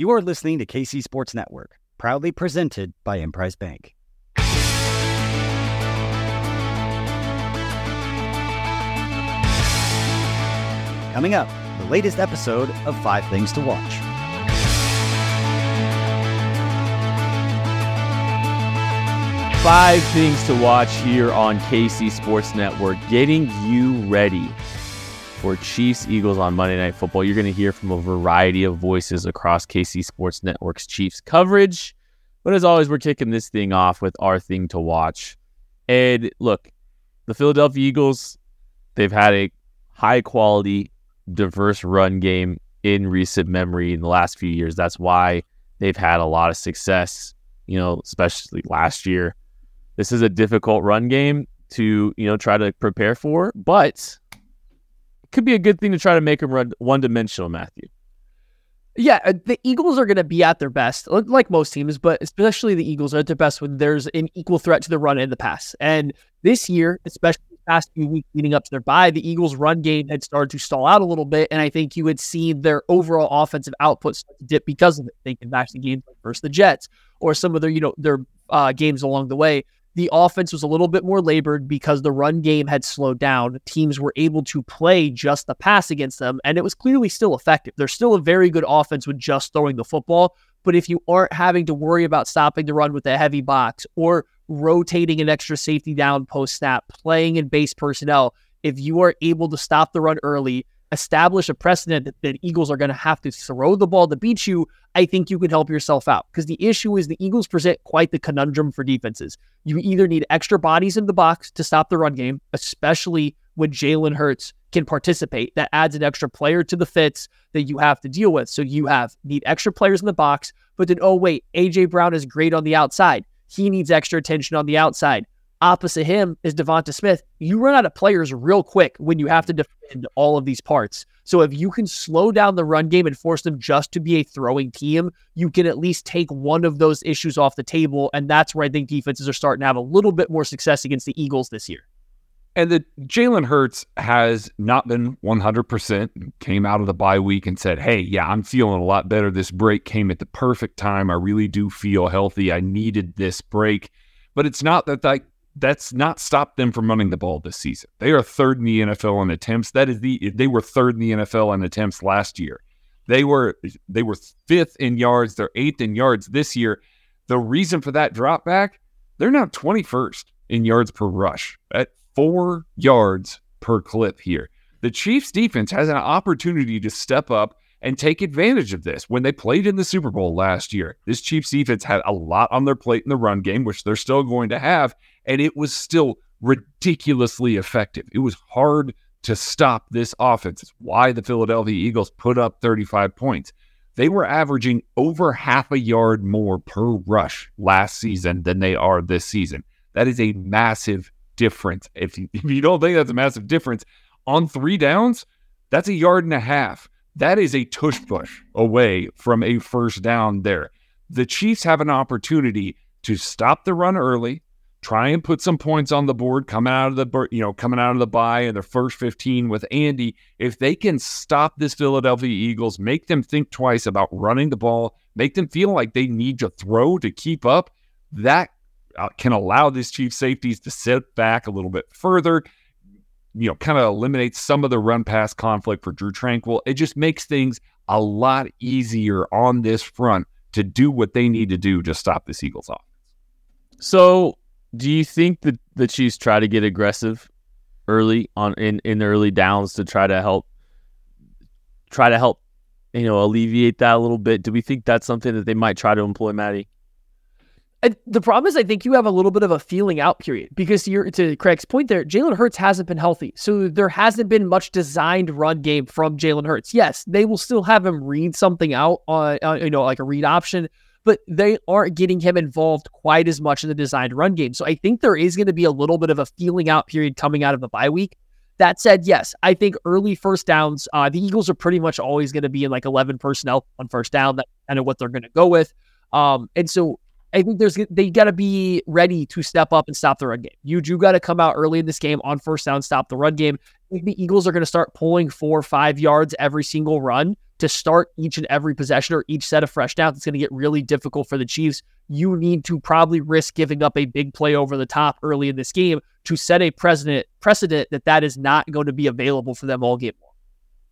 You are listening to KC Sports Network, proudly presented by Emprise Bank. Coming up, the latest episode of Five Things to Watch. Five things to watch here on KC Sports Network, getting you ready for Chiefs Eagles on Monday Night Football. You're going to hear from a variety of voices across KC Sports Network's Chiefs coverage. But as always, we're kicking this thing off with our thing to watch. And look, the Philadelphia Eagles, they've had a high quality, diverse run game in recent memory in the last few years. That's why they've had a lot of success, you know, especially last year this is a difficult run game to you know try to prepare for, but could be a good thing to try to make them run one dimensional. Matthew. Yeah, uh, the Eagles are going to be at their best, like most teams, but especially the Eagles are at their best when there's an equal threat to the run and the pass. And this year, especially the past few weeks leading up to their bye, the Eagles' run game had started to stall out a little bit, and I think you had seen their overall offensive output start to dip because of it. Thinking back to games like versus the Jets or some of their, you know, their uh, games along the way the offense was a little bit more labored because the run game had slowed down. Teams were able to play just the pass against them, and it was clearly still effective. They're still a very good offense with just throwing the football. But if you aren't having to worry about stopping the run with a heavy box or rotating an extra safety down post snap, playing in base personnel, if you are able to stop the run early, establish a precedent that the Eagles are going to have to throw the ball to beat you, I think you can help yourself out. Because the issue is the Eagles present quite the conundrum for defenses. You either need extra bodies in the box to stop the run game, especially when Jalen Hurts can participate. That adds an extra player to the fits that you have to deal with. So you have need extra players in the box, but then oh wait, AJ Brown is great on the outside. He needs extra attention on the outside. Opposite him is Devonta Smith. You run out of players real quick when you have to mm-hmm. defend all of these parts. So if you can slow down the run game and force them just to be a throwing team, you can at least take one of those issues off the table. And that's where I think defenses are starting to have a little bit more success against the Eagles this year. And the Jalen Hurts has not been 100%, came out of the bye week and said, Hey, yeah, I'm feeling a lot better. This break came at the perfect time. I really do feel healthy. I needed this break. But it's not that like that's not stopped them from running the ball this season. They are third in the NFL in attempts. That is the they were third in the NFL in attempts last year. They were they were fifth in yards. They're eighth in yards this year. The reason for that drop back, they're now 21st in yards per rush at four yards per clip here. The Chiefs defense has an opportunity to step up and take advantage of this. When they played in the Super Bowl last year, this Chiefs defense had a lot on their plate in the run game, which they're still going to have, and it was still ridiculously effective. It was hard to stop this offense. It's why the Philadelphia Eagles put up 35 points. They were averaging over half a yard more per rush last season than they are this season. That is a massive difference. If you, if you don't think that's a massive difference, on three downs, that's a yard and a half. That is a tush push away from a first down there. The Chiefs have an opportunity to stop the run early, try and put some points on the board coming out of the you know coming out of the bye in their first 15 with Andy if they can stop this Philadelphia Eagles make them think twice about running the ball make them feel like they need to throw to keep up that uh, can allow these chief safeties to sit back a little bit further you know, kind of eliminate some of the run pass conflict for Drue Tranquill It just makes things a lot easier on this front to do what they need to do to stop this Eagles offense. So, do you think that the Chiefs try to get aggressive early on in in early downs to try to help try to help you know alleviate that a little bit? Do we think that's something that they might try to employ, Maddie? the problem is, I think you have a little bit of a feeling out period because to Craig's point there. Jalen Hurts hasn't been healthy, so there hasn't been much designed run game from Jalen Hurts. Yes, they will still have him read something out on, uh, you know, like a read option, but they aren't getting him involved quite as much in the designed run game. So I think there is going to be a little bit of a feeling out period coming out of the bye week. That said, yes, I think early first downs, uh, the Eagles are pretty much always going to be in like 11 personnel on first down. That's kind of what they're going to go with. Um, and so I think there's they got to be ready to step up and stop the run game. You do got to come out early in this game on first down, stop the run game. The Eagles are going to start pulling four or five yards every single run to start each and every possession or each set of fresh downs, it's going to get really difficult for the Chiefs. You need to probably risk giving up a big play over the top early in this game to set a precedent precedent that that is not going to be available for them all game long.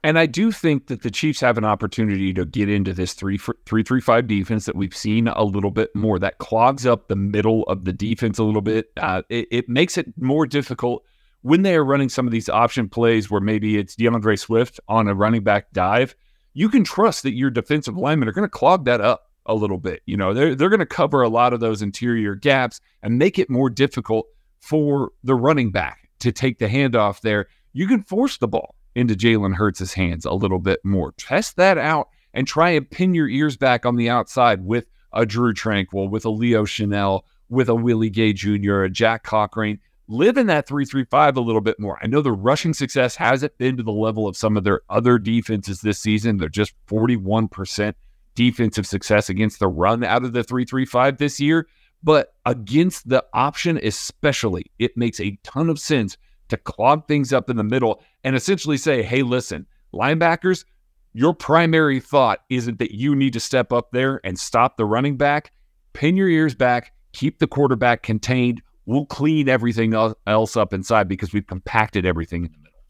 And I do think that the Chiefs have an opportunity to get into this three three three five defense that we've seen a little bit more. That clogs up the middle of the defense a little bit. Uh, it, it, makes it more difficult when they are running some of these option plays where maybe it's D'Andre Swift on a running back dive. You can trust that your defensive linemen are going to clog that up a little bit. You know, they're they're going to cover a lot of those interior gaps and make it more difficult for the running back to take the handoff there. You can force the ball into Jalen Hurts' hands a little bit more. Test that out and try and pin your ears back on the outside with a Drue Tranquill, with a Leo Chenal, with a Willie Gay Jr., a Jack Cochrane. Live in that 335 a little bit more. I know the rushing success hasn't been to the level of some of their other defenses this season. They're just 41% defensive success against the run out of the 335 this year. But against the option, especially, it makes a ton of sense to clog things up in the middle and essentially say, hey, listen, linebackers, your primary thought isn't that you need to step up there and stop the running back. Pin your ears back, keep the quarterback contained. We'll clean everything else up inside because we've compacted everything in the middle.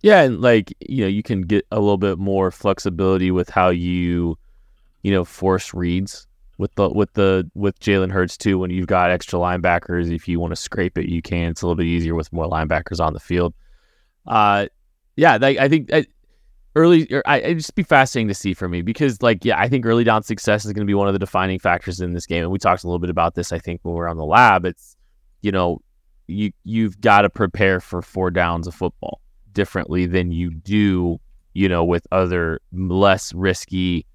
Yeah, and like you know, you can get a little bit more flexibility with how you, you know, force reads with the with the with Jalen Hurts too. When you've got extra linebackers, if you want to scrape it, you can. It's a little bit easier with more linebackers on the field. Uh, yeah, they, I think I, early. Er, I it just be fascinating to see for me because, like, yeah, I think early down success is going to be one of the defining factors in this game. And we talked a little bit about this. I think when we are on the lab, it's you know, you you've got to prepare for four downs of football differently than you do, you know, with other less risky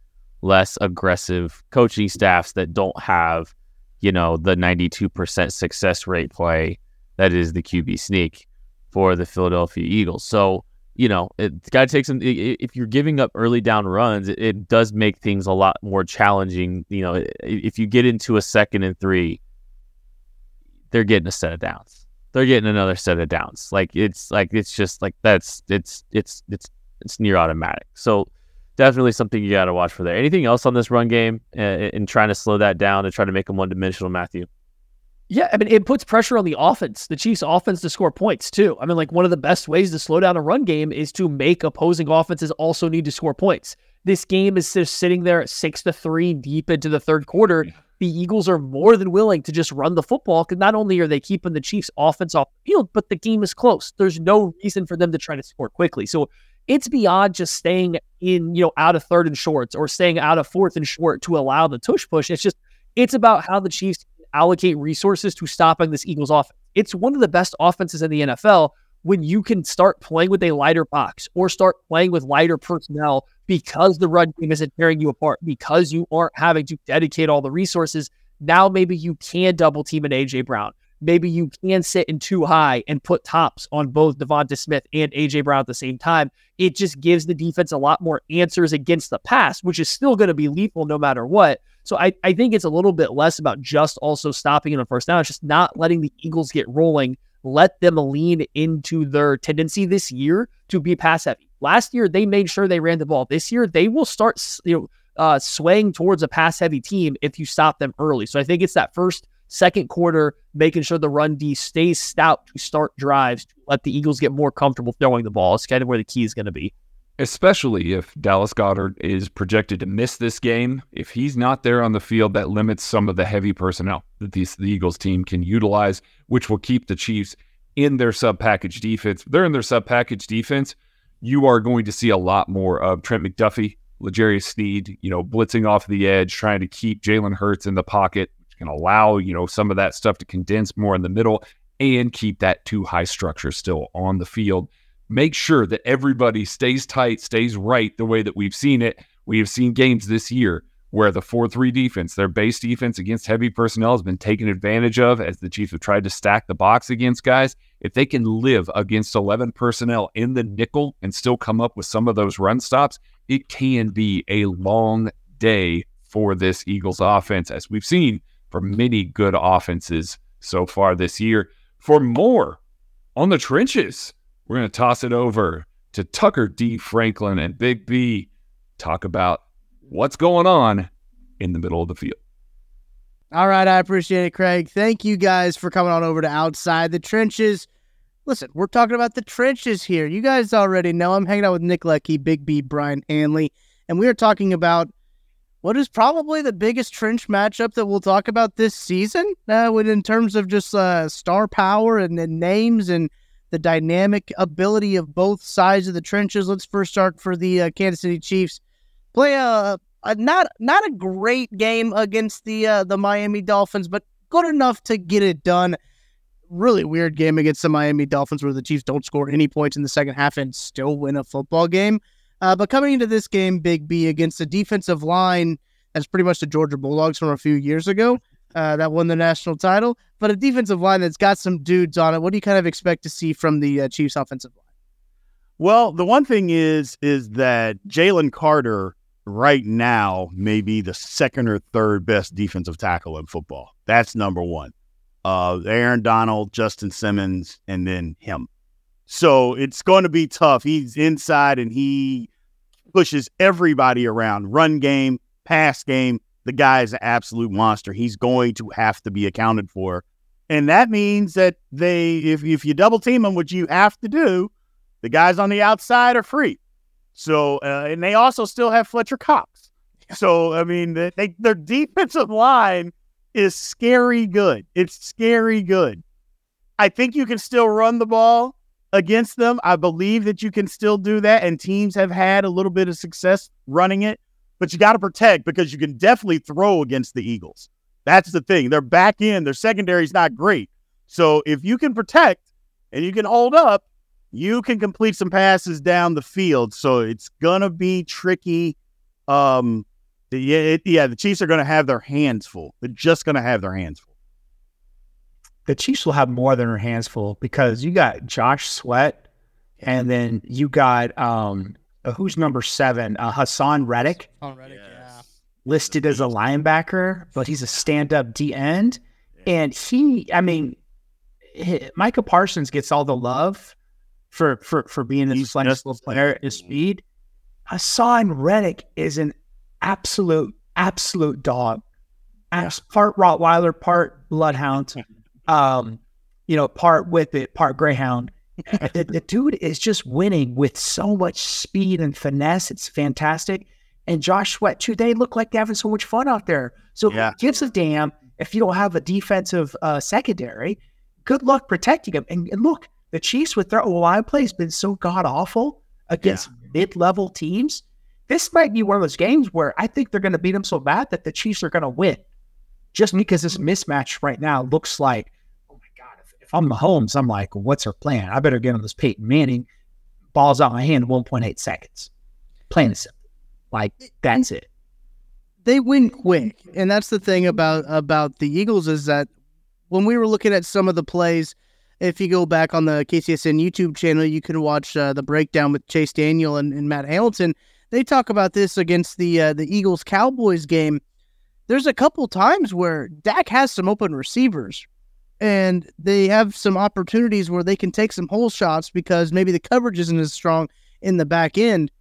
less aggressive coaching staffs that don't have, you know, the 92% success rate play that is the QB sneak for the Philadelphia Eagles. So, you know, it's got to take some. If you're giving up early down runs, it, it, does make things a lot more challenging. You know, if you get into a second and three, they're getting a set of downs. They're getting another set of downs. Like it's like it's just like that's it's it's it's it's near automatic. So definitely something you got to watch for there. Anything else on this run game uh, and, in trying to slow that down and try to make them one dimensional, Matthew? Yeah, I mean, it puts pressure on the offense, the Chiefs' offense to score points too. I mean, like one of the best ways to slow down a run game is to make opposing offenses also need to score points. This game is just sitting there at six to three deep into the third quarter. The Eagles are more than willing to just run the football because not only are they keeping the Chiefs' offense off the field, but the game is close. There's no reason for them to try to score quickly. So it's beyond just staying in, you know, out of third and shorts or staying out of fourth and short to allow the tush push. It's just, it's about how the Chiefs allocate resources to stopping this Eagles offense. It's one of the best offenses in the NFL when you can start playing with a lighter box or start playing with lighter personnel because the run game isn't tearing you apart, because you aren't having to dedicate all the resources. Now maybe you can double team an AJ Brown maybe you can sit in too high and put tops on both Devonta Smith and AJ Brown at the same time. It just gives the defense a lot more answers against the pass, which is still going to be lethal no matter what. So I, I think it's a little bit less about just also stopping in the first down. It's just not letting the Eagles get rolling. Let them lean into their tendency this year to be pass heavy. Last year they made sure they ran the ball. This year they will start you know uh, swaying towards a pass heavy team if you stop them early. So I think it's that first second quarter, making sure the run D stays stout to start drives to let the Eagles get more comfortable throwing the ball. It's kind of where the key is going to be. Especially if Dallas Goedert is projected to miss this game. If he's not there on the field, that limits some of the heavy personnel that these, the Eagles team can utilize, which will keep the Chiefs in their sub package defense. They're in their sub package defense. You are going to see a lot more of Trent McDuffie, L'Jarius Sneed, you know, blitzing off the edge, trying to keep Jalen Hurts in the pocket, can allow, you know, some of that stuff to condense more in the middle and keep that two high structure still on the field. Make sure that everybody stays tight, stays right the way that we've seen it. We have seen games this year where the 4 3 defense, their base defense against heavy personnel, has been taken advantage of as the Chiefs have tried to stack the box against guys. If they can live against 11 personnel in the nickel and still come up with some of those run stops, it can be a long day for this Eagles offense, as we've seen for many good offenses so far this year. For more on the trenches, we're going to toss it over to Tucker D. Franklin and Big B talk about what's going on in the middle of the field. All right, I appreciate it, Craig. Thank you guys for coming on over to Outside the Trenches. Listen, we're talking about the trenches here. You guys already know I'm hanging out with Nick Leckey, Big B, Brian Hanley, and we are talking about what is probably the biggest trench matchup that we'll talk about this season, uh, in terms of just uh, star power and, and names and the dynamic ability of both sides of the trenches. Let's first start for the uh, Kansas City Chiefs. Play a, a, not not a great game against the uh, the Miami Dolphins, but good enough to get it done. Really weird game against the Miami Dolphins where the Chiefs don't score any points in the second half and still win a football game. Uh, but coming into this game, Big B against a defensive line that's pretty much the Georgia Bulldogs from a few years ago uh, that won the national title, but a defensive line that's got some dudes on it. What do you kind of expect to see from the uh, Chiefs offensive line? Well, the one thing is is that Jalen Carter right now may be the second or third best defensive tackle in football. That's number one. Uh, Aaron Donald, Justin Simmons, and then him. So it's going to be tough. He's inside and he pushes everybody around. Run game, pass game. The guy is an absolute monster. He's going to have to be accounted for. And that means that they, if, if you double team him, which you have to do, the guys on the outside are free. So, uh, and they also still have Fletcher Cox. So, I mean, they, their defensive line is scary good. It's scary good. I think you can still run the ball against them. I believe that you can still do that, and teams have had a little bit of success running it, but you got to protect because you can definitely throw against the Eagles. That's the thing. They're back in. their secondary is not great. So if you can protect and you can hold up, you can complete some passes down the field. So it's gonna be tricky. Um, yeah, it, yeah, the Chiefs are gonna have their hands full. They're just gonna have their hands full. The Chiefs will have more than their hands full because you got Josh Sweat, and then you got um, uh, who's number seven, uh, Haason Reddick. Haason Reddick, yes. yeah. Listed as a linebacker, but he's a stand-up D end, and he, I mean, he, Micah Parsons gets all the love for for for being this flexible player at his speed. Haason Reddick is an absolute absolute dog. As part Rottweiler, part Bloodhound, um, you know, part Whippet, part Greyhound. The, the dude is just winning with so much speed and finesse. It's fantastic. And Josh Sweat too. They look like they're having so much fun out there. So yeah. gives a damn if you don't have a defensive uh, secondary. Good luck protecting him. And, and look, the Chiefs with their line play has been so god awful against yeah. mid level teams. This might be one of those games where I think they're going to beat them so bad that the Chiefs are going to win, just because this mismatch right now looks like, if, I'm Mahomes, I'm like, what's our plan? I better get on this Peyton Manning. Balls out my hand 1.8 seconds. Plain and simple. Like that's it. They win quick, and that's the thing about about the Eagles is that when we were looking at some of the plays if you go back on the KCSN YouTube channel, you can watch uh, the breakdown with Chase Daniel and, and, Matt Hamilton. They talk about this against the uh, the Eagles Cowboys game. There's a couple times where Dak has some open receivers, and they have some opportunities where they can take some hole shots because maybe the coverage isn't as strong in the back end.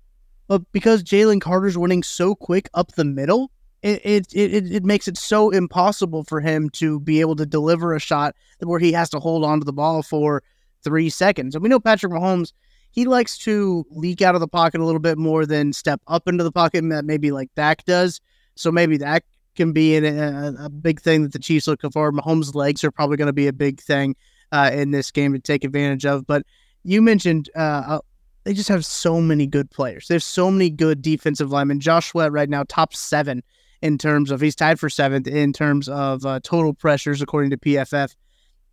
But because Jalen Carter's winning so quick up the middle, it, it it it makes it so impossible for him to be able to deliver a shot where he has to hold on to the ball for three seconds. And we know Patrick Mahomes, he likes to leak out of the pocket a little bit more than step up into the pocket, and that maybe like Dak does. So maybe that can be a, a big thing that the Chiefs looking for. Mahomes' legs are probably going to be a big thing uh, in this game to take advantage of. But you mentioned uh, uh, they just have so many good players. Have so many good defensive linemen. Josh Sweat right now, top seven in terms of he's tied for seventh in terms of uh, total pressures according to PFF.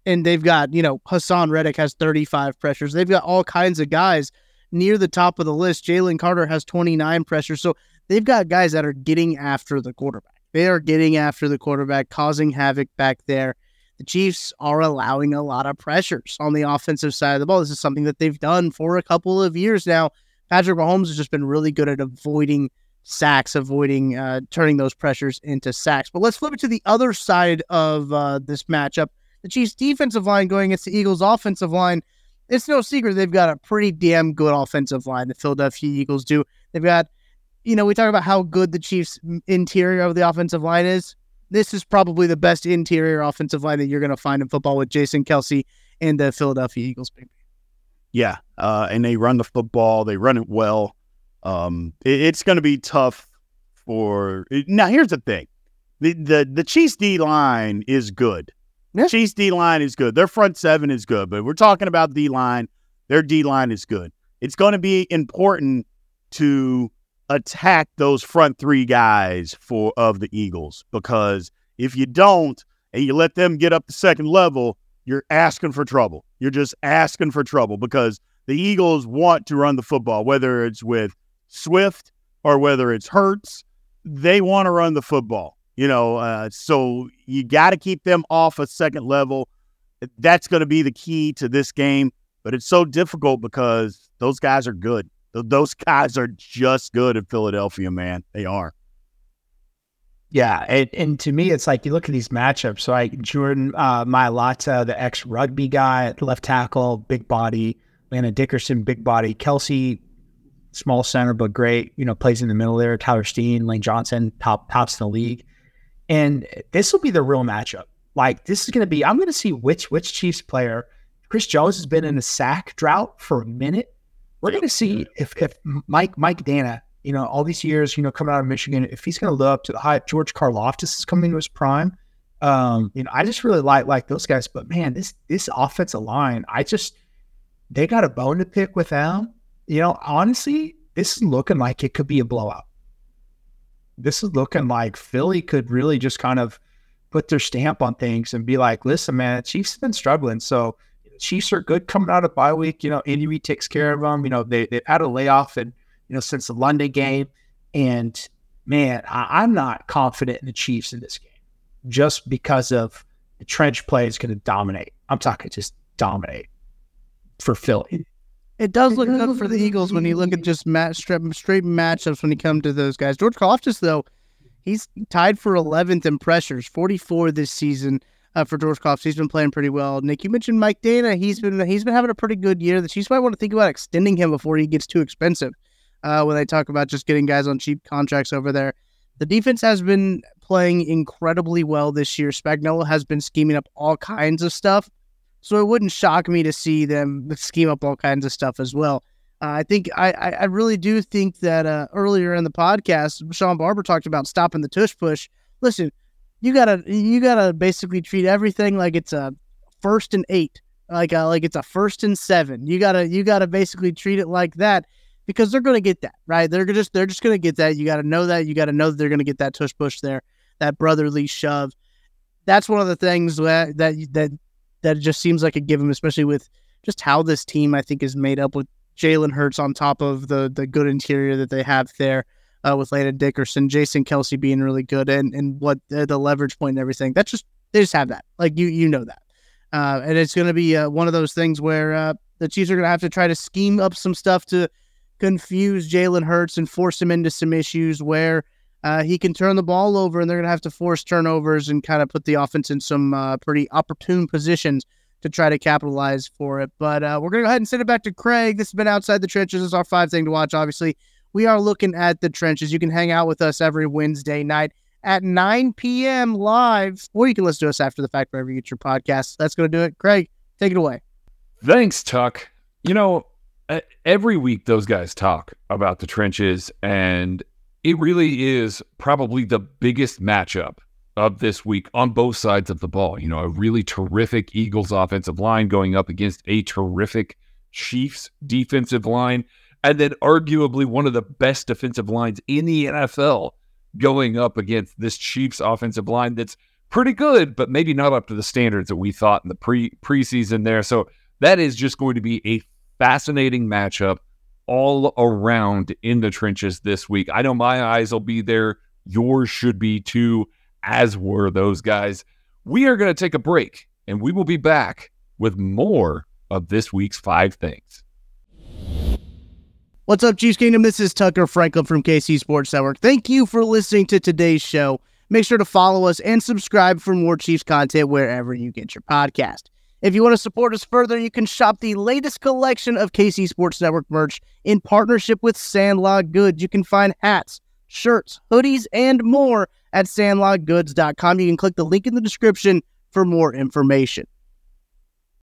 And they've got, you know, Haason Reddick has 35 pressures. They've got all kinds of guys near the top of the list. Jalen Carter has 29 pressures. So they've got guys that are getting after the quarterback. They are getting after the quarterback, causing havoc back there. The Chiefs are allowing a lot of pressures on the offensive side of the ball. This is something that they've done for a couple of years now. Patrick Mahomes has just been really good at avoiding sacks, avoiding uh, turning those pressures into sacks. But let's flip it to the other side of uh, this matchup. The Chiefs' defensive line going against the Eagles' offensive line. It's no secret they've got a pretty damn good offensive line. The Philadelphia Eagles do. They've got you know, we talk about how good the Chiefs' interior of the offensive line is. This is probably the best interior offensive line that you're going to find in football with Jason Kelce and the Philadelphia Eagles. Yeah, uh, and they run the football. They run it well. Um, it, it's going to be tough for. Now, here's the thing: the the the Chiefs D line is good. Yeah. Chiefs D line is good. Their front seven is good, but we're talking about D line. Their D line is good. It's going to be important to attack those front three guys for of the Eagles because if you don't and you let them get up the second level, you're asking for trouble. You're just asking for trouble because the Eagles want to run the football, whether it's with Swift or whether it's Hurts. They want to run the football, you know. Uh, so you got to keep them off a second level. That's going to be the key to this game. But it's so difficult because those guys are good. Those guys are just good at Philadelphia, man. They are. Yeah, and, and to me, it's like you look at these matchups. So like Jordan uh, Mailata, the ex rugby guy, left tackle, big body. Landon Dickerson, big body. Kelce, small center but great. You know, plays in the middle there. Tyler Steen, Lane Johnson, top tops in the league. And this will be the real matchup. Like this is going to be. I'm going to see which which Chiefs player. Chris Jones has been in a sack drought for a minute. We're going to see if if Mike Mike Danna you know, all these years, you know, coming out of Michigan, if he's going to live up to the hype, George Karlaftis is coming to his prime. Um, you know, I just really like like those guys. But man, this this offensive line, I just they got a bone to pick with them. You know, honestly, this is looking like it could be a blowout. This is looking like Philly could really just kind of put their stamp on things and be like, listen, man, Chiefs have been struggling. So Chiefs are good coming out of bye week. You know, Andy Reid takes care of them. You know, they, they've had a layoff and you know, since the London game. And man, I, am not confident in the Chiefs in this game just because of the trench play is going to dominate. I'm talking just dominate for Philly. It does look good for the Eagles when you look at just match straight, straight matchups when you come to those guys. George Karlaftis, though, he's tied for 11th in pressures, 44 this season uh, for George Karlaftis. He's been playing pretty well. Nick, you mentioned Mike Danna. He's been he's been having a pretty good year. The Chiefs might want to think about extending him before he gets too expensive uh, when they talk about just getting guys on cheap contracts over there. The defense has been playing incredibly well this year. Spagnuolo has been scheming up all kinds of stuff. So it wouldn't shock me to see them scheme up all kinds of stuff as well. Uh, I think I, I really do think that uh, earlier in the podcast, Shawn Barber talked about stopping the tush push. Listen, you gotta you gotta basically treat everything like it's a first and eight, like a, like it's a first and seven. You gotta you gotta basically treat it like that because they're to get that right. They're just they're just to get that. You got to know that. You got to know that they're to get that tush push there, that brotherly shove. That's one of the things that that that that just seems like a given, especially with just how this team I think is made up with Jalen Hurts on top of the the good interior that they have there. Uh, with Landon Dickerson, Jason Kelce being really good, and and what uh, the leverage point and everything. That's just they just have that. Like you you know that, uh, and it's going to be uh, one of those things where uh, the Chiefs are going to have to try to scheme up some stuff to confuse Jalen Hurts and force him into some issues where uh, he can turn the ball over and they're going to have to force turnovers and kind of put the offense in some pretty opportune positions to try to capitalize for it. But uh, we're going to go ahead and send it back to Craig. This has been Outside the Trenches. This is our five thing to watch, obviously. We are looking at the trenches. You can hang out with us every Wednesday night at 9 p.m. live, or you can listen to us after the fact wherever you get your podcasts. That's going to do it. Craig, take it away. Thanks, Tuck. You know, every week those guys talk about the trenches, and it really is probably the biggest matchup of this week on both sides of the ball. You know, a really terrific Eagles offensive line going up against a terrific Chiefs defensive line, and then arguably one of the best defensive lines in the NFL going up against this Chiefs offensive line that's pretty good, but maybe not up to the standards that we thought in the pre preseason there. So that is just going to be a fascinating matchup all around in the trenches this week. I know my eyes will be there. Yours should be too, as were those guys. We are going to take a break and we will be back with more of this week's five things. What's up, Chiefs Kingdom? This is Tucker Franklin from KC Sports Network. Thank you for listening to today's show. Make sure to follow us and subscribe for more Chiefs content wherever you get your podcast. If you want to support us further, you can shop the latest collection of KC Sports Network merch in partnership with Sandlot Goods. You can find hats, shirts, hoodies, and more at sandlotgoods.com. You can click the link in the description for more information.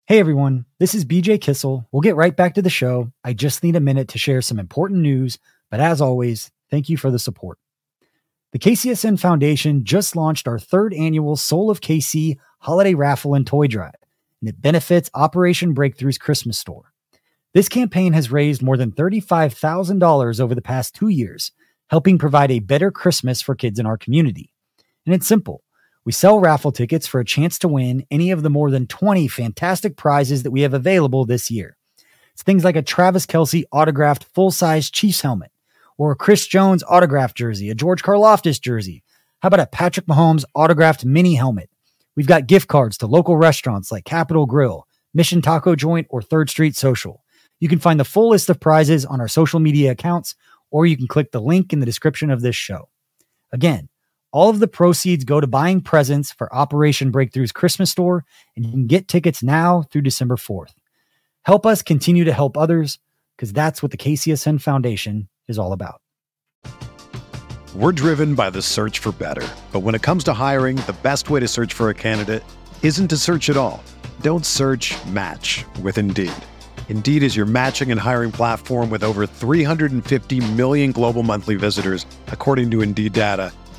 Hey everyone, this is BJ Kissel. We'll get right back to the show. I just need a minute to share some important news, but as always, thank you for the support. The KCSN Foundation just launched our third annual Soul of KC holiday raffle and toy drive, and it benefits Operation Breakthrough's Christmas store. This campaign has raised more than $35,000 over the past two years, helping provide a better Christmas for kids in our community. And it's simple. We sell raffle tickets for a chance to win any of the more than 20 fantastic prizes that we have available this year. It's things like a Travis Kelce autographed full size Chiefs helmet, or a Chris Jones autographed jersey, a George Karlaftis jersey. How about a Patrick Mahomes autographed mini helmet? We've got gift cards to local restaurants like Capital Grille, Mission Taco Joint, or Third Street Social. You can find the full list of prizes on our social media accounts, or you can click the link in the description of this show. Again, all of the proceeds go to buying presents for Operation Breakthrough's Christmas store, and you can get tickets now through December 4th. Help us continue to help others because that's what the KCSN Foundation is all about. We're driven by the search for better. But when it comes to hiring, the best way to search for a candidate isn't to search at all. Don't search match with Indeed. Indeed is your matching and hiring platform with over 350 million global monthly visitors, according to Indeed data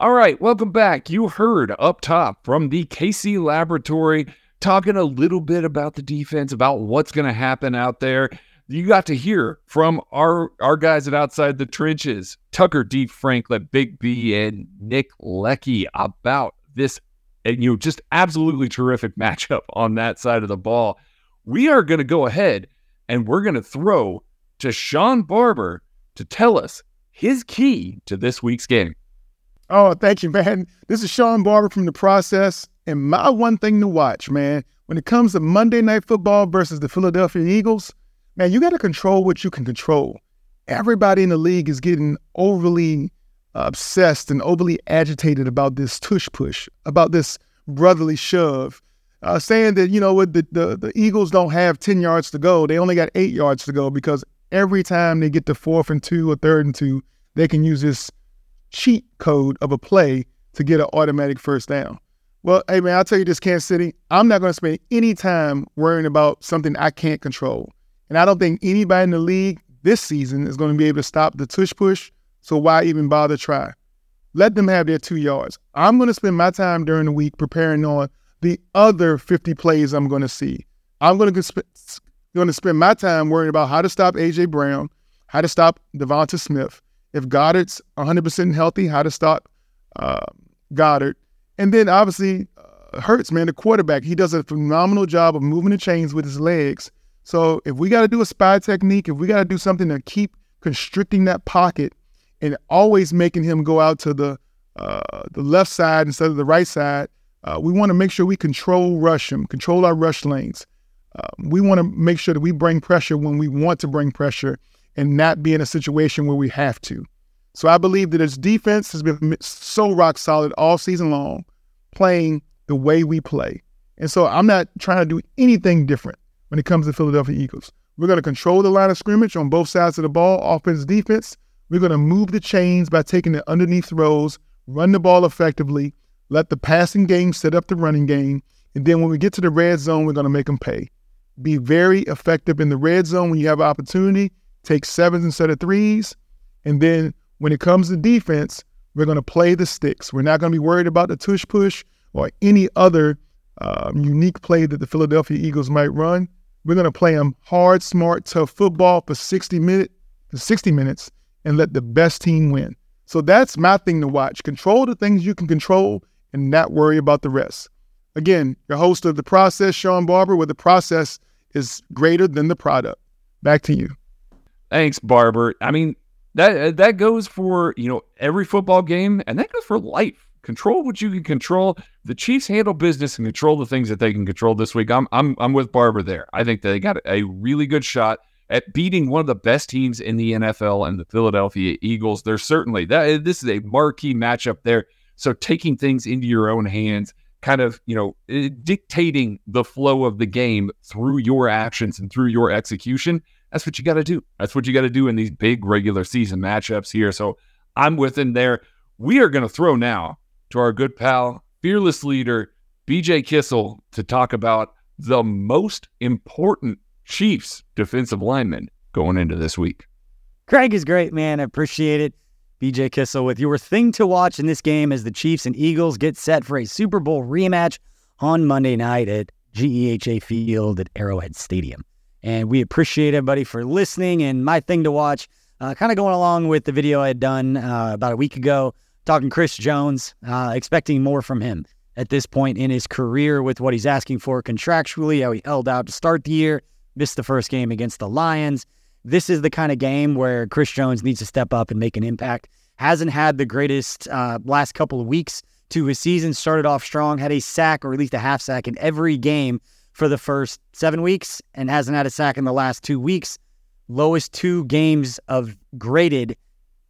All right, welcome back. You heard up top from the KC Laboratory talking a little bit about the defense, about what's going to happen out there. You got to hear from our our guys at Outside the Trenches, Tucker D. Franklin, Big B, and Nick Leckey about this, and you know, just absolutely terrific matchup on that side of the ball. We are going to go ahead and we're going to throw to Shawn Barber to tell us his key to this week's game. Oh, thank you, man. This is Shawn Barber from The Process. And my one thing to watch, man, when it comes to Monday Night Football versus the Philadelphia Eagles, man, you got to control what you can control. Everybody in the league is getting overly obsessed and overly agitated about this tush push, about this brotherly shove, uh, saying that, you know what, the, the, the Eagles don't have 10 yards to go. They only got eight yards to go because every time they get to fourth and two or third and two, they can use this cheat code of a play to get an automatic first down. Well, hey man, I'll tell you this, Kansas City, I'm not going to spend any time worrying about something I can't control. And I don't think anybody in the league this season is going to be able to stop the tush push. So why even bother try? Let them have their two yards. I'm going to spend my time during the week preparing on the other 50 plays I'm going to see. I'm going to sp- going to spend my time worrying about how to stop AJ Brown, how to stop Devonta Smith. If Goedert's 100% healthy, how to stop uh, Goedert. And then obviously, uh, Hurts, man, the quarterback, he does a phenomenal job of moving the chains with his legs. So if we got to do a spy technique, if we got to do something to keep constricting that pocket and always making him go out to the uh, the left side instead of the right side, uh, we want to make sure we control rush him, control our rush lanes. Um, we want to make sure that we bring pressure when we want to bring pressure and not be in a situation where we have to. So I believe that his defense has been so rock solid all season long, playing the way we play. And so I'm not trying to do anything different when it comes to Philadelphia Eagles. We're going to control the line of scrimmage on both sides of the ball, offense, defense. We're going to move the chains by taking the underneath throws, run the ball effectively, let the passing game set up the running game. And then when we get to the red zone, we're going to make them pay. Be very effective in the red zone when you have an opportunity. Take sevens instead of threes. And then when it comes to defense, we're going to play the sticks. We're not going to be worried about the tush push or any other um, unique play that the Philadelphia Eagles might run. We're going to play them hard, smart, tough football for 60 minutes, for 60 minutes, and let the best team win. So that's my thing to watch. Control the things you can control and not worry about the rest. Again, your host of The Process, Shawn Barber, where the process is greater than the product. Back to you. Thanks, Barber. I mean, that that goes for, you know, every football game and that goes for life. Control what you can control. The Chiefs handle business and control the things that they can control this week. I'm I'm I'm with Barber there. I think they got a really good shot at beating one of the best teams in the NFL and the Philadelphia Eagles. They're certainly that this is a marquee matchup there. So taking things into your own hands, kind of, you know, eh, dictating the flow of the game through your actions and through your execution, that's what you got to do. That's what you got to do in these big regular season matchups here. So I'm within there. We are going to throw now to our good pal, fearless leader, BJ Kissel, to talk about the most important Chiefs defensive lineman going into this week. Craig is great, man. I appreciate it. BJ Kissel with your thing to watch in this game as the Chiefs and Eagles get set for a Super Bowl rematch on Monday night at GEHA Field at Arrowhead Stadium. And we appreciate everybody for listening. And my thing to watch, uh, kind of going along with the video I had done uh, about a week ago, talking Chris Jones, uh, expecting more from him at this point in his career with what he's asking for contractually, how he held out to start the year, missed the first game against the Lions this is the kind of game where Chris Jones needs to step up and make an impact. Hasn't had the greatest uh, last couple of weeks to his season. Started off strong, had a sack or at least a half sack in every game for the first seven weeks, and hasn't had a sack in the last two weeks. Lowest two games of graded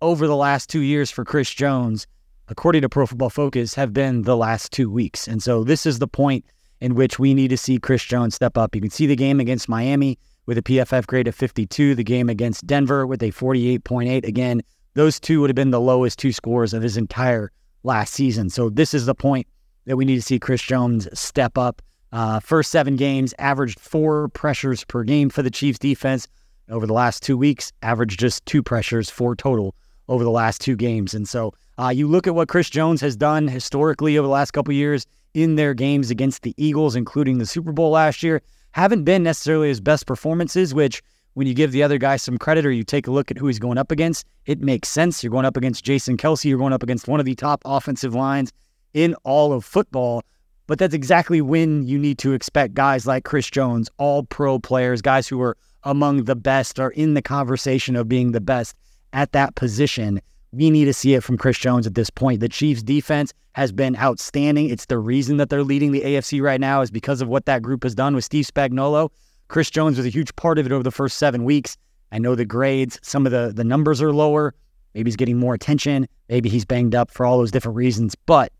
over the last two years for Chris Jones, according to Pro Football Focus, have been the last two weeks. And so this is the point in which we need to see Chris Jones step up. You can see the game against Miami with a PFF grade of 52, the game against Denver with a 48.8. Again, those two would have been the lowest two scores of his entire last season. So this is the point that we need to see Chris Jones step up. Uh, first seven games, averaged four pressures per game for the Chiefs defense. Over the last two weeks, averaged just two pressures, four total over the last two games. And so uh, you look at what Chris Jones has done historically over the last couple years in their games against the Eagles, including the Super Bowl last year haven't been necessarily his best performances, which when you give the other guy some credit or you take a look at who he's going up against, it makes sense. You're going up against Jason Kelce, you're going up against one of the top offensive lines in all of football. But that's exactly when you need to expect guys like Chris Jones, all pro players, guys who are among the best, are in the conversation of being the best at that position. We need to see it from Chris Jones at this point. The Chiefs' defense has been outstanding. It's the reason that they're leading the AFC right now is because of what that group has done with Steve Spagnuolo. Chris Jones was a huge part of it over the first seven weeks. I know the grades, some of the the numbers are lower. Maybe he's getting more attention. Maybe he's banged up for all those different reasons. But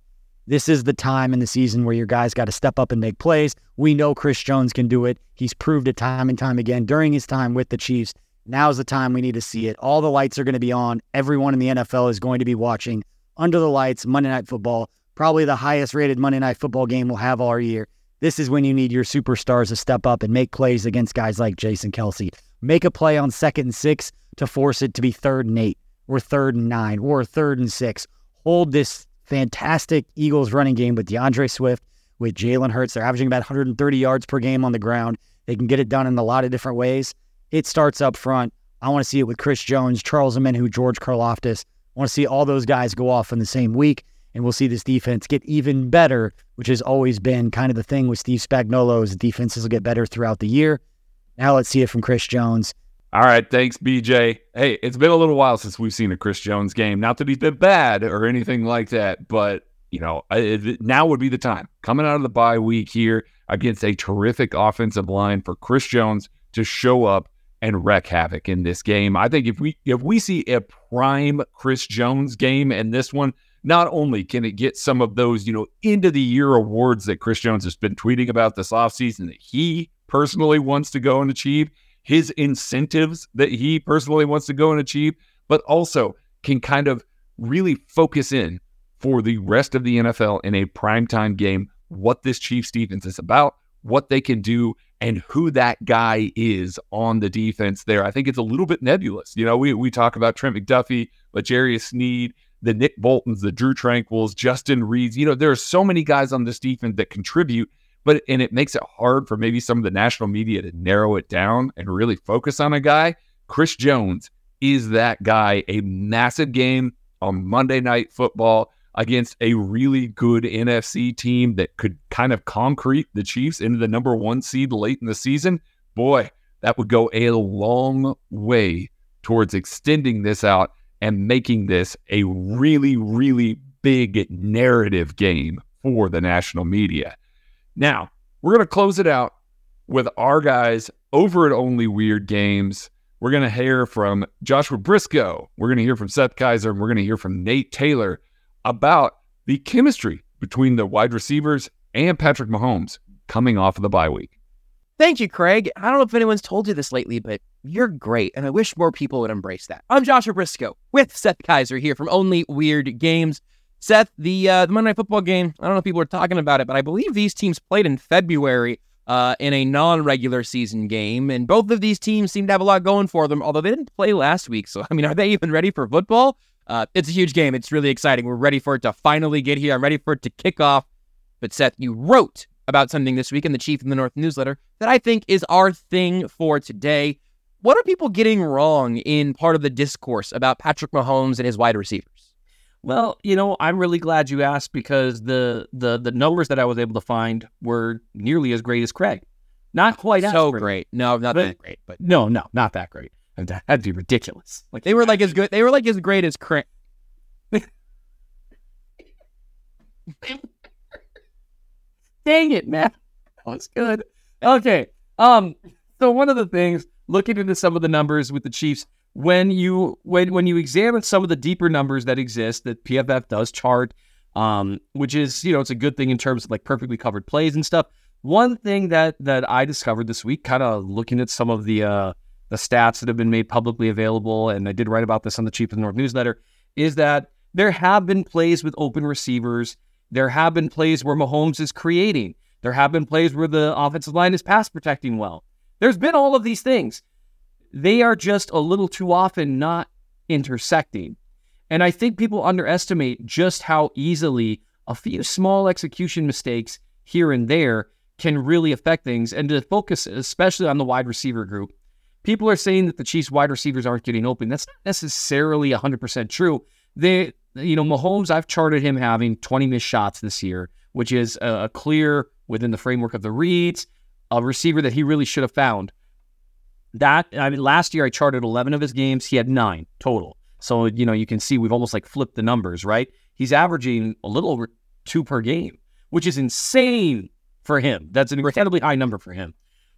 this is the time in the season where your guys got to step up and make plays. We know Chris Jones can do it. He's proved it time and time again during his time with the Chiefs. Now's the time we need to see it. All the lights are going to be on. Everyone in the NFL is going to be watching under the lights, Monday Night Football, probably the highest rated Monday Night Football game we'll have all year. This is when you need your superstars to step up and make plays against guys like Jason Kelce. Make a play on second and six to force it to be third and eight, or third and nine, or third and six. Hold this fantastic Eagles running game with D'Andre Swift, with Jalen Hurts. They're averaging about 130 yards per game on the ground. They can get it done in a lot of different ways. It starts up front I want to see it with Chris Jones, Charles Omenihu, George Karlaftis. I want to see all those guys go off in the same week, and we'll see this defense get even better, which has always been kind of the thing with Steve Spagnuolo is defenses will get better throughout the year. Now let's see it from Chris Jones. All right, thanks, BJ. Hey, it's been a little while since we've seen a Chris Jones game. Not that he's been bad or anything like that, but you know, it, now would be the time coming out of the bye week here against a terrific offensive line for Chris Jones to show up and wreak havoc in this game. I think if we if we see a prime Chris Jones game in this one, not only can it get some of those, you know, end of the year awards that Chris Jones has been tweeting about this offseason that he personally wants to go and achieve, his incentives that he personally wants to go and achieve, but also can kind of really focus in for the rest of the NFL in a primetime game what this Chiefs defense is about, what they can do, and who that guy is on the defense there. I think it's a little bit nebulous. You know, we, we talk about Trent McDuffie, but L'Jarius Sneed, the Nick Boltons, the Drue Tranquills, Justin Reids. You know, there are so many guys on this defense that contribute but and it makes it hard for maybe some of the national media to narrow it down and really focus on a guy. Chris Jones is that guy. A massive game on Monday Night Football against a really good NFC team that could kind of concrete the Chiefs into the number one seed late in the season. Boy, that would go a long way towards extending this out and making this a really, really big narrative game for the national media. Now, we're going to close it out with our guys over at Only Weird Games. We're going to hear from Joshua Briscoe. We're going to hear from Seth Keysor. and we're going to hear from Nate Taylor about the chemistry between the wide receivers and Patrick Mahomes coming off of the bye week. Thank you, Craig. I don't know if anyone's told you this lately, but you're great, and I wish more people would embrace that. I'm Joshua Briscoe with Seth Keysor here from Only Weird Games. Seth, the uh, the Monday Night Football game. I don't know if people are talking about it, but I believe these teams played in February uh, in a non-regular season game, and both of these teams seem to have a lot going for them. Although they didn't play last week, so I mean, are they even ready for football? Uh, it's a huge game. It's really exciting. We're ready for it to finally get here. I'm ready for it to kick off. But Seth, you wrote about something this week in the Chief in the North newsletter that I think is our thing for today. What are people getting wrong in part of the discourse about Patrick Mahomes and his wide receivers? Well, you know, I'm really glad you asked because the the the numbers that I was able to find were nearly as great as Craig. Not quite so great. great. No, not but, that great. But no, no, not that great. That'd be ridiculous. Like they were like as good. They were like as great as Craig. Dang it, man. That was good. Okay. Um. So one of the things, looking into some of the numbers with the Chiefs, when you when when you examine some of the deeper numbers that exist that PFF does chart, um, which is you know it's a good thing in terms of like perfectly covered plays and stuff. One thing that that I discovered this week, kind of looking at some of the uh, the stats that have been made publicly available, and I did write about this on the Chief of the North newsletter, is that there have been plays with open receivers. There have been plays where Mahomes is creating. There have been plays where the offensive line is pass protecting well. There's been all of these things they are just a little too often not intersecting. And I think people underestimate just how easily a few small execution mistakes here and there can really affect things. And to focus especially on the wide receiver group, people are saying that the Chiefs wide receivers aren't getting open. That's not necessarily 100% true. They, you know, Mahomes, I've charted him having 20 missed shots this year, which is a clear within the framework of the reads, a receiver that he really should have found. That I mean, last year I charted 11 of his games. He had nine total. So you know you can see we've almost like flipped the numbers, right? He's averaging a little over two per game, which is insane for him. That's an incredibly high number for him.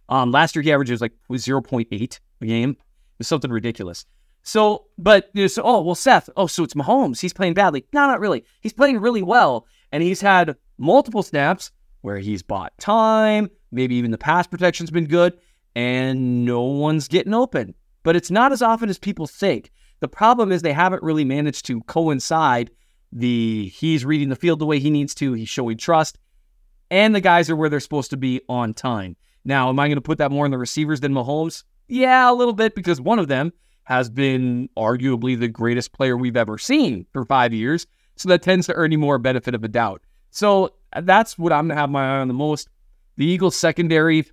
Um, last year he averages like 0.8 a game. It's something ridiculous. So, but you know, so, oh well, Seth. Oh, so it's Mahomes. He's playing badly. No, not really. He's playing really well, and he's had multiple snaps where he's bought time. Maybe even the pass protection's been good and no one's getting open. But it's not as often as people think. The problem is they haven't really managed to coincide the he's reading the field the way he needs to, he's showing trust, and the guys are where they're supposed to be on time. Now, am I going to put that more in the receivers than Mahomes? Yeah, a little bit because one of them has been arguably the greatest player we've ever seen for five years. So that tends to earn you more benefit of a doubt. So that's what I'm going to have my eye on the most. The Eagles secondary,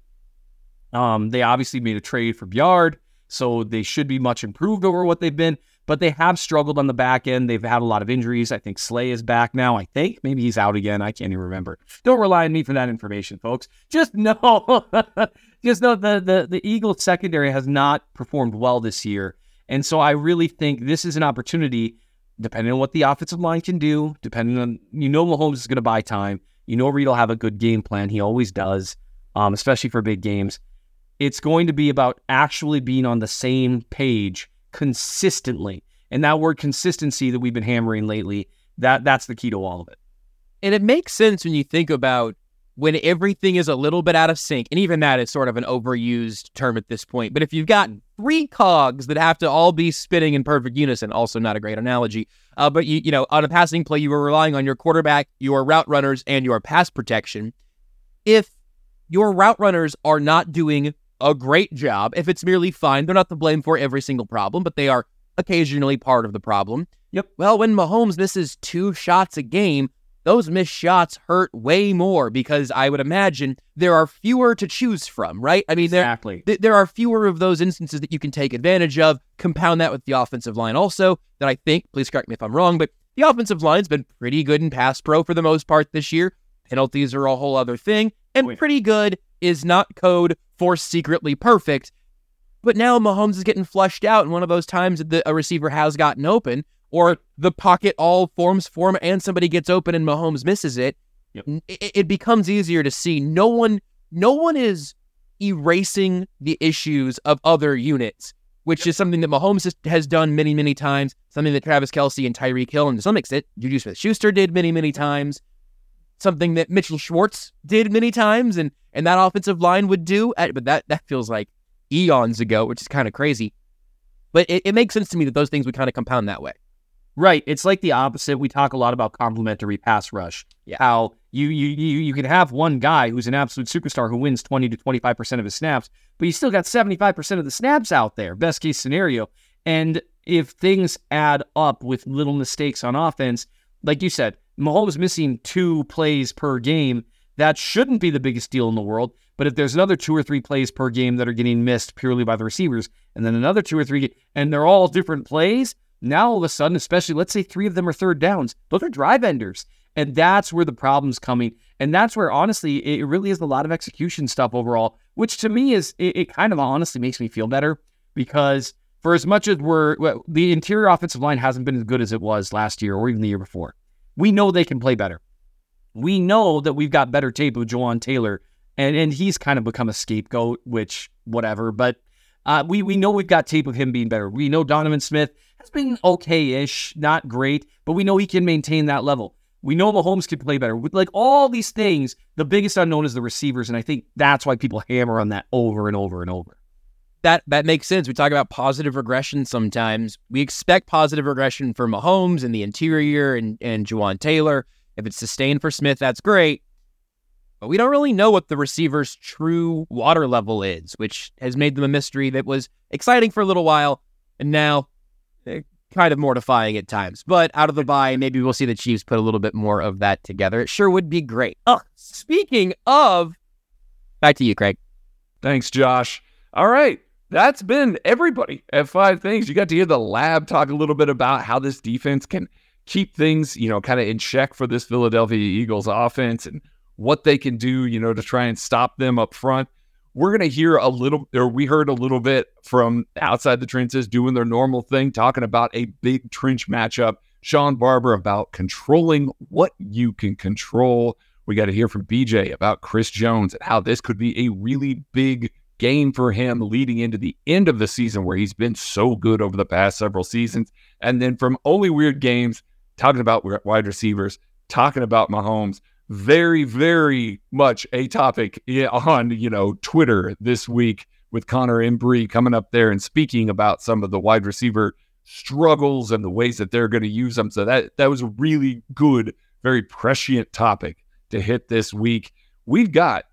um, they obviously made a trade for Byard. so they should be much improved over what they've been. But they have struggled on the back end. They've had a lot of injuries. I think Slay is back now. I think maybe he's out again. I can't even remember. Don't rely on me for that information, folks. Just know, just know the the the Eagles secondary has not performed well this year, and so I really think this is an opportunity. Depending on what the offensive line can do, depending on you know Mahomes is going to buy time. You know Reid will have a good game plan. He always does, um, especially for big games. It's going to be about actually being on the same page consistently. And that word consistency that we've been hammering lately, that that's the key to all of it. And it makes sense when you think about when everything is a little bit out of sync. And even that is sort of an overused term at this point. But if you've got three cogs that have to all be spinning in perfect unison, also not a great analogy. Uh, but you, you know, on a passing play, you were relying on your quarterback, your route runners, and your pass protection. If your route runners are not doing a great job, if it's merely fine, they're not to blame for every single problem, but they are occasionally part of the problem. Yep. Well, when Mahomes misses two shots a game, those missed shots hurt way more because I would imagine there are fewer to choose from, right? I mean, exactly. there, there are fewer of those instances that you can take advantage of. Compound that with the offensive line also, that I think, please correct me if I'm wrong, but the offensive line's been pretty good in pass pro for the most part this year. Penalties are a whole other thing, and oh, Wait. pretty good is not code for secretly perfect. But now Mahomes is getting flushed out, and one of those times that a receiver has gotten open, or the pocket all forms form and somebody gets open and Mahomes misses it, Yep. it, it becomes easier to see. No one, no one is erasing the issues of other units, which is something that Mahomes has, has done many, many times. Something that Travis Kelce and Tyreek Hill, and to some extent, Juju Smith-Schuster did many, many times. Something that Mitchell Schwartz did many times, and and that offensive line would do. But that that feels like eons ago, which is kind of crazy. But it, it makes sense to me that those things would kind of compound that way. Right. It's like the opposite. We talk a lot about complementary pass rush. Yeah. How you you you you can have one guy who's an absolute superstar who wins 20 to 25% of his snaps, but you still got 75% of the snaps out there, best case scenario. And if things add up with little mistakes on offense, like you said, Mahomes missing two plays per game, that shouldn't be the biggest deal in the world. But if there's another two or three plays per game that are getting missed purely by the receivers, and then another two or three, and they're all different plays, now all of a sudden, especially let's say three of them are third downs, those are drive enders. And that's where the problem's coming. And that's where honestly, it really is a lot of execution stuff overall, which to me is it, it kind of honestly makes me feel better because for as much as we're the interior offensive line hasn't been as good as it was last year or even the year before, we know they can play better. We know that we've got better tape with Jawaan Taylor, and and he's kind of become a scapegoat, which whatever. But uh, we we know we've got tape of him being better. We know Donovan Smith has been okay-ish, not great, but we know he can maintain that level. We know Mahomes can play better. With like all these things, the biggest unknown is the receivers, and I think that's why people hammer on that over and over and over. That that makes sense. We talk about positive regression sometimes. We expect positive regression for Mahomes in the interior and and Jawaan Taylor. If it's sustained for Smith, that's great. But we don't really know what the receiver's true water level is, which has made them a mystery that was exciting for a little while, and now kind of mortifying at times. But out of the bye, maybe we'll see the Chiefs put a little bit more of that together. It sure would be great. Oh, speaking of, back to you, Craig. Thanks, Josh. All right. That's been everybody at Five Things. You got to hear the lab talk a little bit about how this defense can keep things, you know, kind of in check for this Philadelphia Eagles offense and what they can do, you know, to try and stop them up front. We're going to hear a little, or we heard a little bit from outside the trenches doing their normal thing, talking about a big trench matchup. Shawn Barber about controlling what you can control. We got to hear from BJ about Chris Jones and how this could be a really big game for him leading into the end of the season where he's been so good over the past several seasons. And then from Only Weird Games, talking about wide receivers, talking about Mahomes, very, very much a topic on, you know, Twitter this week with Connor Embry coming up there and speaking about some of the wide receiver struggles and the ways that they're going to use them. So that that was a really good, very prescient topic to hit this week. We've got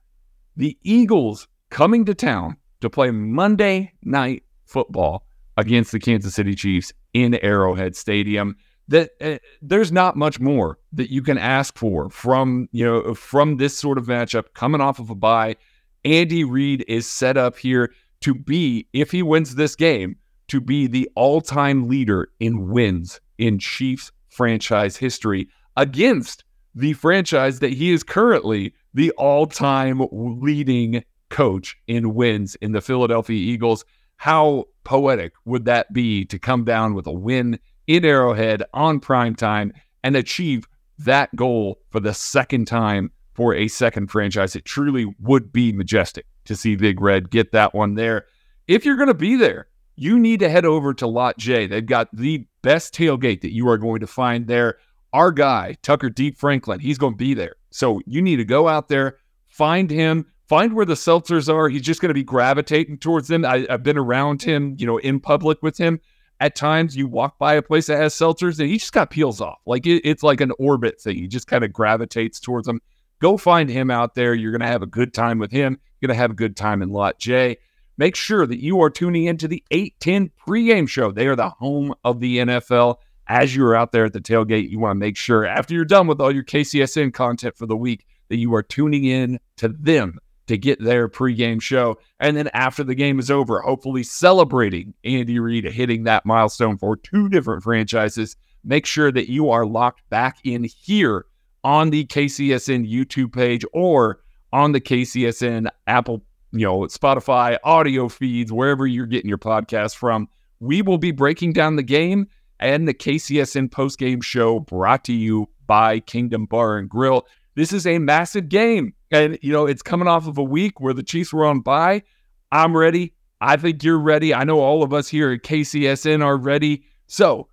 the Eagles coming to town to play Monday night football against the Kansas City Chiefs in Arrowhead Stadium. That uh, there's not much more that you can ask for from you know from this sort of matchup coming off of a bye. Andy Reid is set up here to be, if he wins this game, to be the all time leader in wins in Chiefs franchise history against the franchise that he is currently the all time leading coach in wins in the Philadelphia Eagles. How poetic would that be to come down with a win in Arrowhead on prime time and achieve that goal for the second time for a second franchise? It truly would be majestic to see Big Red get that one there. If you're going to be there, you need to head over to Lot J. They've got the best tailgate that you are going to find there. Our guy, Tucker Deep Franklin, he's going to be there. So you need to go out there, find him, find where the seltzers are. He's just going to be gravitating towards them. I, have been around him, you know, in public with him. At times, you walk by a place that has seltzers and he just got peels off. Like it, it's like an orbit thing. He just kind of gravitates towards them. Go find him out there. You're going to have a good time with him. You're going to have a good time in Lot J. Make sure that you are tuning into the 810 pregame show. They are the home of the NFL. As you're out there at the tailgate, you want to make sure after you're done with all your KCSN content for the week that you are tuning in to them to get their pregame show. And then after the game is over, hopefully celebrating Andy Reid hitting that milestone for two different franchises. Make sure that you are locked back in here on the KCSN YouTube page or on the KCSN Apple, you know, Spotify audio feeds, wherever you're getting your podcast from. We will be breaking down the game and the KCSN postgame show brought to you by Kingdom Bar and Grill. This is a massive game. And, you know, it's coming off of a week where the Chiefs were on bye. I'm ready. I think you're ready. I know all of us here at KCSN are ready. So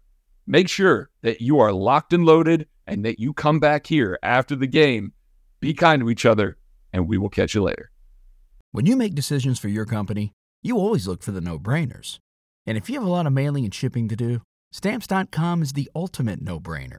make sure that you are locked and loaded and that you come back here after the game. Be kind to each other, and we will catch you later. When you make decisions for your company, you always look for the no brainers. And if you have a lot of mailing and shipping to do, stamps.com is the ultimate no brainer.